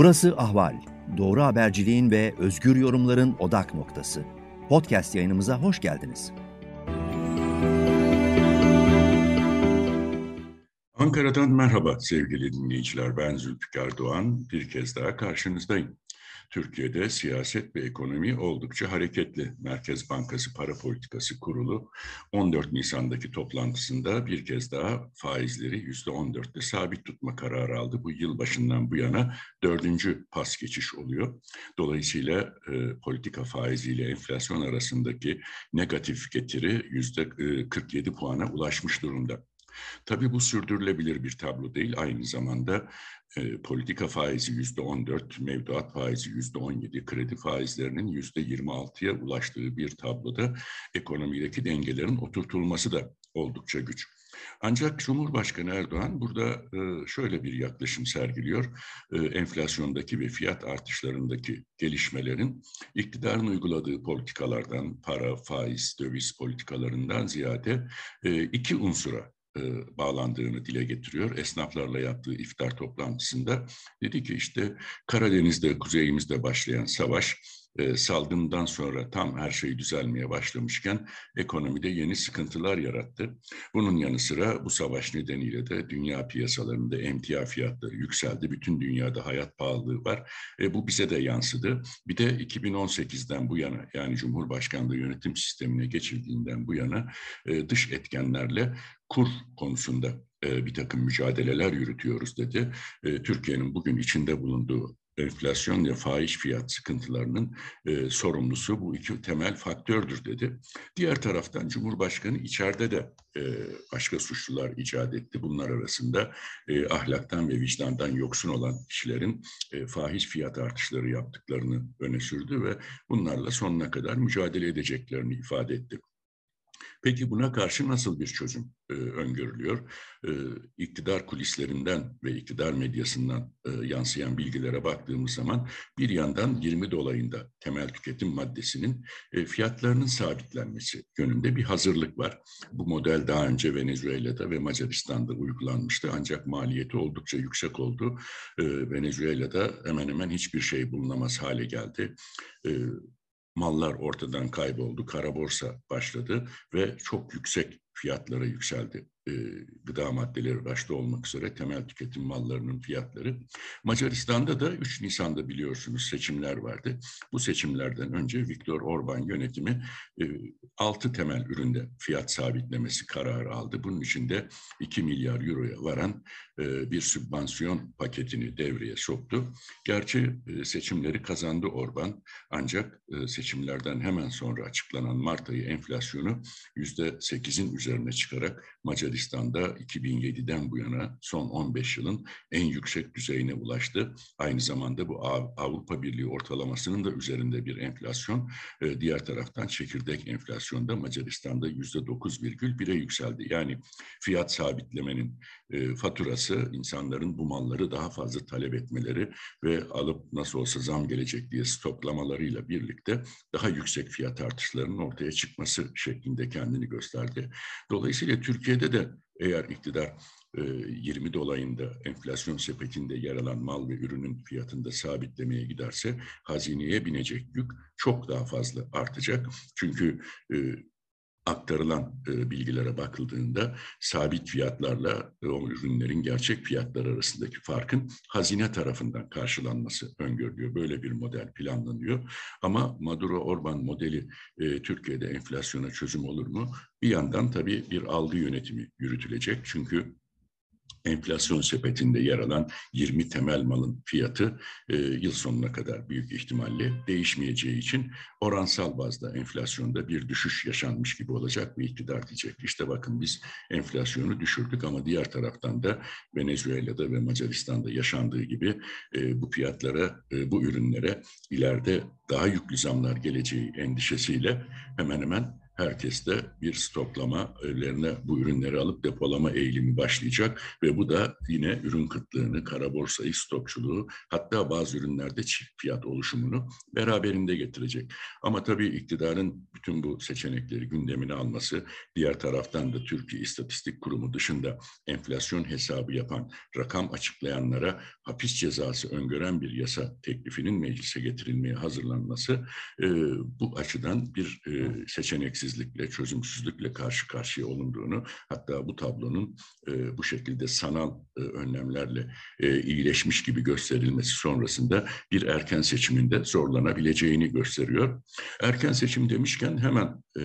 Burası Ahval. Doğru haberciliğin ve özgür yorumların odak noktası. Podcast yayınımıza hoş geldiniz. Ankara'dan merhaba sevgili dinleyiciler. Ben Zülfikar Doğan. Bir kez daha karşınızdayım. Türkiye'de siyaset ve ekonomi oldukça hareketli. Merkez Bankası Para Politikası Kurulu 14 Nisan'daki toplantısında bir kez daha faizleri %14'te sabit tutma kararı aldı. Bu yıl başından bu yana dördüncü pas geçiş oluyor. Dolayısıyla e, politika faiziyle enflasyon arasındaki negatif getiri %47 puana ulaşmış durumda. Tabii bu sürdürülebilir bir tablo değil. Aynı zamanda e, politika faizi yüzde on dört, mevduat faizi yüzde on yedi, kredi faizlerinin yüzde yirmi altıya ulaştığı bir tabloda ekonomideki dengelerin oturtulması da oldukça güç. Ancak Cumhurbaşkanı Erdoğan burada e, şöyle bir yaklaşım sergiliyor. E, enflasyondaki ve fiyat artışlarındaki gelişmelerin iktidarın uyguladığı politikalardan, para, faiz, döviz politikalarından ziyade e, iki unsura e, bağlandığını dile getiriyor. Esnaflarla yaptığı iftar toplantısında dedi ki işte Karadeniz'de, kuzeyimizde başlayan savaş e, salgından sonra tam her şey düzelmeye başlamışken ekonomide yeni sıkıntılar yarattı. Bunun yanı sıra bu savaş nedeniyle de dünya piyasalarında emtia fiyatları yükseldi. Bütün dünyada hayat pahalılığı var. E, bu bize de yansıdı. Bir de 2018'den bu yana yani Cumhurbaşkanlığı yönetim sistemine geçildiğinden bu yana e, dış etkenlerle kur konusunda e, bir takım mücadeleler yürütüyoruz dedi. E, Türkiye'nin bugün içinde bulunduğu enflasyon ve faiz fiyat sıkıntılarının e, sorumlusu bu iki temel faktördür dedi. Diğer taraftan Cumhurbaşkanı içeride de e, başka suçlular icat etti. Bunlar arasında e, ahlaktan ve vicdandan yoksun olan kişilerin e, faiz fiyat artışları yaptıklarını öne sürdü ve bunlarla sonuna kadar mücadele edeceklerini ifade etti. Peki buna karşı nasıl bir çözüm e, öngörülüyor? E, iktidar kulislerinden ve iktidar medyasından e, yansıyan bilgilere baktığımız zaman bir yandan 20 dolayında temel tüketim maddesinin e, fiyatlarının sabitlenmesi yönünde bir hazırlık var. Bu model daha önce Venezuela'da ve Macaristan'da uygulanmıştı ancak maliyeti oldukça yüksek oldu. E, Venezuela'da hemen hemen hiçbir şey bulunamaz hale geldi. E, mallar ortadan kayboldu, kara borsa başladı ve çok yüksek fiyatlara yükseldi. E, gıda maddeleri başta olmak üzere temel tüketim mallarının fiyatları. Macaristan'da da 3 Nisan'da biliyorsunuz seçimler vardı. Bu seçimlerden önce Viktor Orban yönetimi e, 6 temel üründe fiyat sabitlemesi kararı aldı. Bunun içinde 2 milyar euroya varan e, bir sübvansiyon paketini devreye soktu. Gerçi e, seçimleri kazandı Orban ancak e, seçimlerden hemen sonra açıklanan Mart ayı enflasyonu %8'in üzerine çıkarak Macaristan'da 2007'den bu yana son 15 yılın en yüksek düzeyine ulaştı. Aynı zamanda bu Avrupa Birliği ortalamasının da üzerinde bir enflasyon. Diğer taraftan çekirdek enflasyonda Macaristan'da %9,1'e yükseldi. Yani fiyat sabitlemenin faturası Açıkçası insanların bu malları daha fazla talep etmeleri ve alıp nasıl olsa zam gelecek diye stoklamalarıyla birlikte daha yüksek fiyat artışlarının ortaya çıkması şeklinde kendini gösterdi. Dolayısıyla Türkiye'de de eğer iktidar 20 dolayında enflasyon sepetinde yer alan mal ve ürünün fiyatında sabitlemeye giderse hazineye binecek yük çok daha fazla artacak. Çünkü aktarılan e, bilgilere bakıldığında sabit fiyatlarla e, o ürünlerin gerçek fiyatlar arasındaki farkın hazine tarafından karşılanması öngörülüyor. Böyle bir model planlanıyor. Ama Maduro-Orban modeli e, Türkiye'de enflasyona çözüm olur mu? Bir yandan tabii bir algı yönetimi yürütülecek. Çünkü enflasyon sepetinde yer alan 20 temel malın fiyatı e, yıl sonuna kadar büyük ihtimalle değişmeyeceği için oransal bazda enflasyonda bir düşüş yaşanmış gibi olacak ve iktidar diyecek. İşte bakın biz enflasyonu düşürdük ama diğer taraftan da Venezuela'da ve Macaristan'da yaşandığı gibi e, bu fiyatlara, e, bu ürünlere ileride daha yüklü zamlar geleceği endişesiyle hemen hemen herkes de bir stoklama, evlerine bu ürünleri alıp depolama eğilimi başlayacak ve bu da yine ürün kıtlığını, kara borsayı, stokçuluğu hatta bazı ürünlerde çift fiyat oluşumunu beraberinde getirecek. Ama tabii iktidarın bütün bu seçenekleri gündemine alması, diğer taraftan da Türkiye İstatistik Kurumu dışında enflasyon hesabı yapan, rakam açıklayanlara hapis cezası öngören bir yasa teklifinin meclise getirilmeye hazırlanması e, bu açıdan bir e, seçeneksizlikle, çözümsüzlükle karşı karşıya olunduğunu, hatta bu tablonun e, bu şekilde sanal e, önlemlerle e, iyileşmiş gibi gösterilmesi sonrasında bir erken seçiminde zorlanabileceğini gösteriyor. Erken seçim demişken hemen e,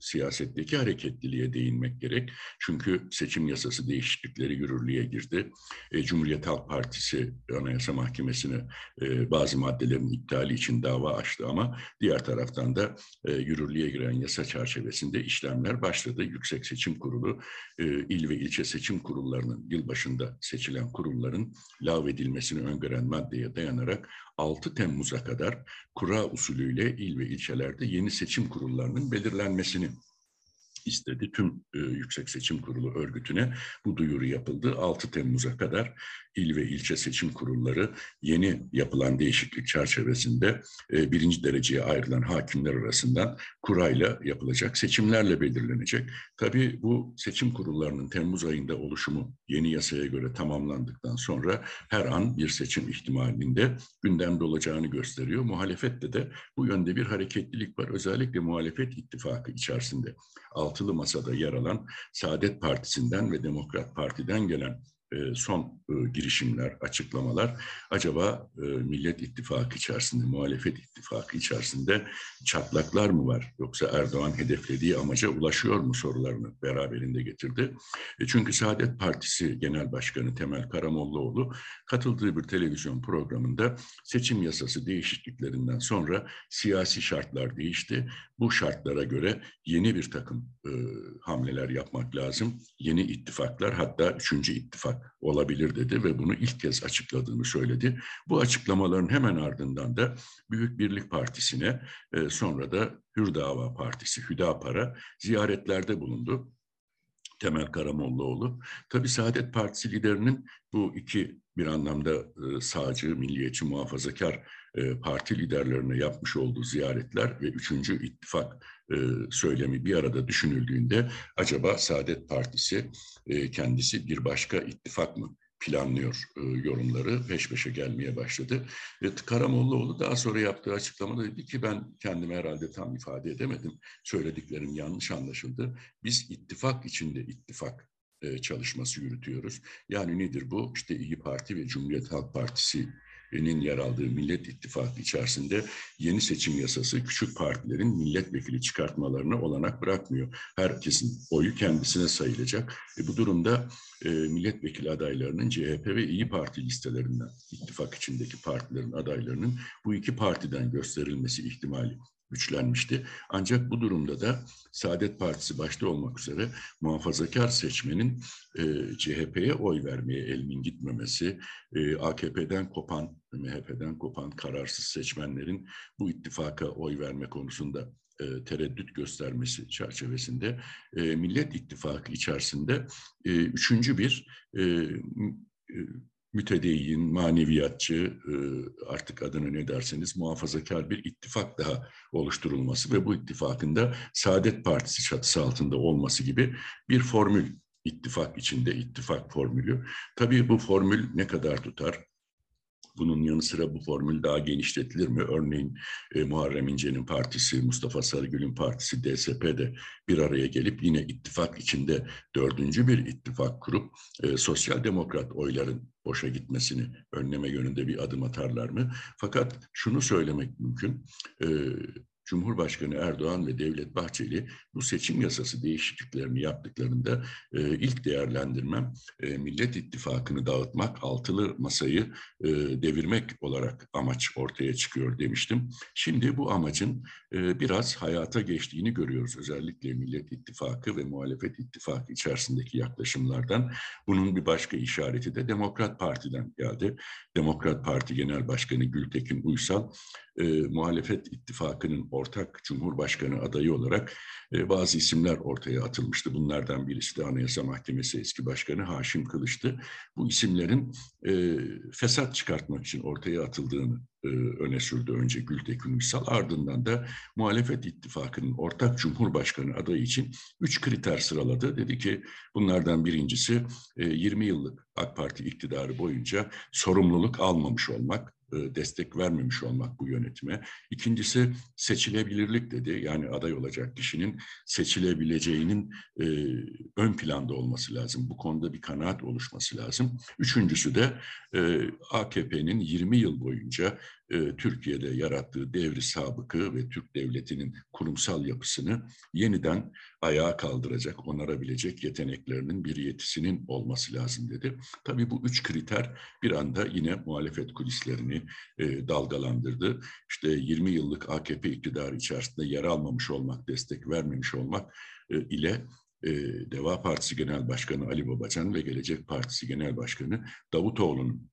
siyasetteki hareketliliğe değinmek gerek. Çünkü seçim yasası değişiklikleri yürürlüğe girdi. E, Cumhuriyet Halk Partisi Anayasa Mahkemesi'ne e, bazı maddelerin iptali için dava açtı ama diğer taraftan da e, yürürlüğe giren yasa çerçevesinde işlemler başladı. Yüksek Seçim Kurulu, e, il ve ilçe seçim kurullarının yılbaşında seçilen kurulların lağvedilmesini öngören maddeye dayanarak 6 Temmuz'a kadar kura usulüyle il ve ilçelerde yeni seçim kurullarının belirlenmesini istedi. Tüm e, Yüksek Seçim Kurulu örgütüne bu duyuru yapıldı. 6 Temmuz'a kadar il ve ilçe seçim kurulları yeni yapılan değişiklik çerçevesinde e, birinci dereceye ayrılan hakimler arasından kurayla yapılacak seçimlerle belirlenecek. Tabii bu seçim kurullarının Temmuz ayında oluşumu yeni yasaya göre tamamlandıktan sonra her an bir seçim ihtimalinde gündemde olacağını gösteriyor. Muhalefette de bu yönde bir hareketlilik var. Özellikle muhalefet ittifakı içerisinde altılı masada yer alan Saadet Partisi'nden ve Demokrat Parti'den gelen e, son e, girişimler, açıklamalar acaba e, Millet İttifakı içerisinde, muhalefet ittifakı içerisinde çatlaklar mı var? Yoksa Erdoğan hedeflediği amaca ulaşıyor mu sorularını beraberinde getirdi. Çünkü Saadet Partisi Genel Başkanı Temel Karamollaoğlu katıldığı bir televizyon programında seçim yasası değişikliklerinden sonra siyasi şartlar değişti. Bu şartlara göre yeni bir takım e, hamleler yapmak lazım. Yeni ittifaklar hatta üçüncü ittifak olabilir dedi ve bunu ilk kez açıkladığını söyledi. Bu açıklamaların hemen ardından da Büyük Birlik Partisi'ne e, sonra da Hürdava Partisi, Hüdapar'a ziyaretlerde bulundu. Temel Karamollaoğlu. Tabii Saadet Partisi liderinin bu iki bir anlamda e, sağcı, milliyetçi, muhafazakar parti liderlerine yapmış olduğu ziyaretler ve üçüncü ittifak e, söylemi bir arada düşünüldüğünde acaba Saadet Partisi kendisi bir başka ittifak mı planlıyor yorumları peş peşe gelmeye başladı. Ve Karamollaoğlu daha sonra yaptığı açıklamada dedi ki ben kendimi herhalde tam ifade edemedim. Söylediklerim yanlış anlaşıldı. Biz ittifak içinde ittifak çalışması yürütüyoruz. Yani nedir bu? İşte İyi Parti ve Cumhuriyet Halk Partisi nin yer aldığı Millet İttifakı içerisinde yeni seçim yasası küçük partilerin milletvekili çıkartmalarına olanak bırakmıyor. Herkesin oyu kendisine sayılacak. E bu durumda e, milletvekili adaylarının CHP ve İyi Parti listelerinden, ittifak içindeki partilerin adaylarının bu iki partiden gösterilmesi ihtimali güçlenmişti. Ancak bu durumda da Saadet Partisi başta olmak üzere muhafazakar seçmenin e, CHP'ye oy vermeye elinin gitmemesi, e, AKP'den kopan, MHP'den kopan kararsız seçmenlerin bu ittifaka oy verme konusunda e, tereddüt göstermesi çerçevesinde e, Millet İttifakı içerisinde e, üçüncü bir e, e, mütedeyyin, maneviyatçı, e, artık adını ne derseniz muhafazakar bir ittifak daha oluşturulması ve bu ittifakın da Saadet Partisi çatısı altında olması gibi bir formül ittifak içinde ittifak formülü. Tabii bu formül ne kadar tutar? Bunun yanı sıra bu formül daha genişletilir mi? Örneğin e, Muharrem İnce'nin partisi, Mustafa Sarıgül'ün partisi DSP de bir araya gelip yine ittifak içinde dördüncü bir ittifak kurup e, sosyal demokrat oyların boşa gitmesini önleme yönünde bir adım atarlar mı? Fakat şunu söylemek mümkün. E, Cumhurbaşkanı Erdoğan ve Devlet Bahçeli bu seçim yasası değişikliklerini yaptıklarında e, ilk değerlendirmem e, Millet İttifakı'nı dağıtmak, altılı masayı e, devirmek olarak amaç ortaya çıkıyor demiştim. Şimdi bu amacın e, biraz hayata geçtiğini görüyoruz. Özellikle Millet İttifakı ve Muhalefet İttifakı içerisindeki yaklaşımlardan. Bunun bir başka işareti de Demokrat Parti'den geldi. Demokrat Parti Genel Başkanı Gültekin Uysal, e, muhalefet ittifakının ortak Cumhurbaşkanı adayı olarak e, bazı isimler ortaya atılmıştı. Bunlardan birisi de Anayasa Mahkemesi eski başkanı Haşim Kılıç'tı. Bu isimlerin e, fesat çıkartmak için ortaya atıldığını e, öne sürdü önce Gültekin Uysal. Ardından da muhalefet ittifakının ortak Cumhurbaşkanı adayı için üç kriter sıraladı. Dedi ki bunlardan birincisi e, 20 yıllık AK Parti iktidarı boyunca sorumluluk almamış olmak. E, destek vermemiş olmak bu yönetime. İkincisi seçilebilirlik dedi. Yani aday olacak kişinin seçilebileceğinin e, ön planda olması lazım. Bu konuda bir kanaat oluşması lazım. Üçüncüsü de e, AKP'nin 20 yıl boyunca Türkiye'de yarattığı devri sabıkı ve Türk devletinin kurumsal yapısını yeniden ayağa kaldıracak, onarabilecek yeteneklerinin bir yetisinin olması lazım dedi. Tabii bu üç kriter bir anda yine muhalefet kulislerini e, dalgalandırdı. İşte 20 yıllık AKP iktidarı içerisinde yer almamış olmak, destek vermemiş olmak e, ile e, Deva Partisi Genel Başkanı Ali Babacan ve Gelecek Partisi Genel Başkanı Davutoğlu'nun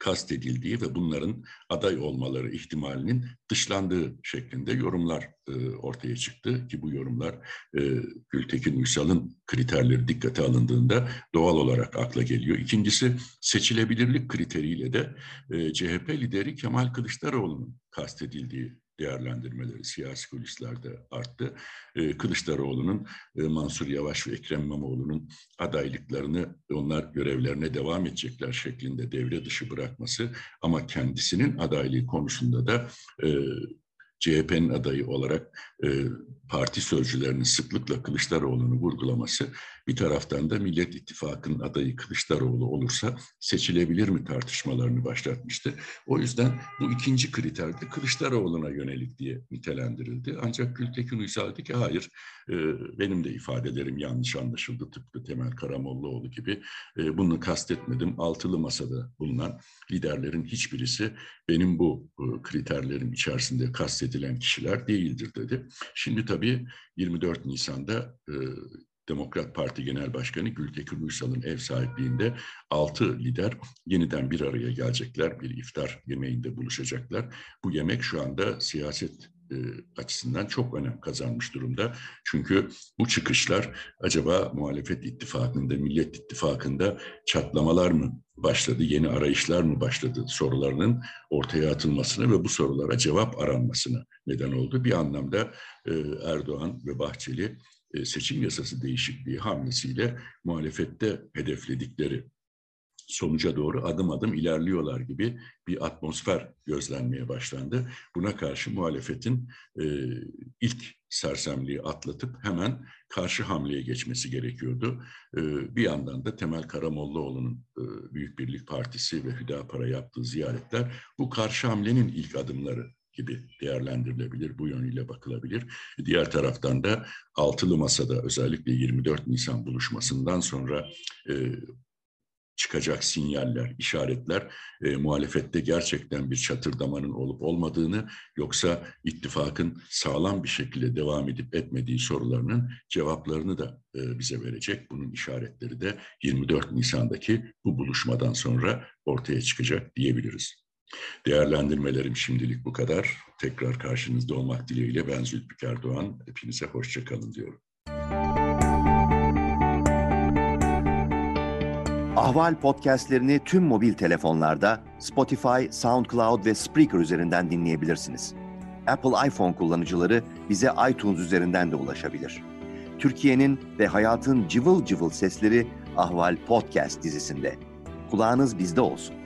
kastedildiği ve bunların aday olmaları ihtimalinin dışlandığı şeklinde yorumlar e, ortaya çıktı ki bu yorumlar e, Gültekin Uysal'ın kriterleri dikkate alındığında doğal olarak akla geliyor. İkincisi seçilebilirlik kriteriyle de e, CHP lideri Kemal Kılıçdaroğlu'nun kastedildiği değerlendirmeleri siyasi kulislerde arttı. Ee, Kılıçdaroğlu'nun, e, Mansur Yavaş ve Ekrem İmamoğlu'nun adaylıklarını onlar görevlerine devam edecekler şeklinde devre dışı bırakması ama kendisinin adaylığı konusunda da e, CHP'nin adayı olarak e, parti sözcülerinin sıklıkla Kılıçdaroğlu'nu vurgulaması bir taraftan da Millet İttifakı'nın adayı Kılıçdaroğlu olursa seçilebilir mi tartışmalarını başlatmıştı. O yüzden bu ikinci kriter de Kılıçdaroğlu'na yönelik diye nitelendirildi. Ancak Gültekin Uysal dedi ki hayır e, benim de ifadelerim yanlış anlaşıldı tıpkı Temel Karamollaoğlu gibi. E, bunu kastetmedim. Altılı masada bulunan liderlerin hiçbirisi benim bu e, kriterlerim içerisinde kastedilen kişiler değildir dedi. Şimdi tabii 24 Nisan'da e, Demokrat Parti Genel Başkanı Gültekin Uysal'ın ev sahipliğinde altı lider yeniden bir araya gelecekler. Bir iftar yemeğinde buluşacaklar. Bu yemek şu anda siyaset e, açısından çok önem kazanmış durumda. Çünkü bu çıkışlar acaba muhalefet ittifakında, millet ittifakında çatlamalar mı başladı, yeni arayışlar mı başladı sorularının ortaya atılmasına ve bu sorulara cevap aranmasına neden oldu. Bir anlamda e, Erdoğan ve Bahçeli seçim yasası değişikliği hamlesiyle muhalefette hedefledikleri sonuca doğru adım adım ilerliyorlar gibi bir atmosfer gözlenmeye başlandı. Buna karşı muhalefetin e, ilk sersemliği atlatıp hemen karşı hamleye geçmesi gerekiyordu. E, bir yandan da Temel Karamollaoğlu'nun e, Büyük Birlik Partisi ve Hüdapar'a yaptığı ziyaretler bu karşı hamlenin ilk adımları gibi değerlendirilebilir, bu yönüyle bakılabilir. Diğer taraftan da altılı masada özellikle 24 Nisan buluşmasından sonra e, çıkacak sinyaller, işaretler e, muhalefette gerçekten bir çatırdamanın olup olmadığını yoksa ittifakın sağlam bir şekilde devam edip etmediği sorularının cevaplarını da e, bize verecek. Bunun işaretleri de 24 Nisan'daki bu buluşmadan sonra ortaya çıkacak diyebiliriz. Değerlendirmelerim şimdilik bu kadar. Tekrar karşınızda olmak dileğiyle ben Zülfikar Doğan. Hepinize hoşçakalın diyorum. Ahval podcastlerini tüm mobil telefonlarda Spotify, SoundCloud ve Spreaker üzerinden dinleyebilirsiniz. Apple iPhone kullanıcıları bize iTunes üzerinden de ulaşabilir. Türkiye'nin ve hayatın cıvıl cıvıl sesleri Ahval Podcast dizisinde. Kulağınız bizde olsun.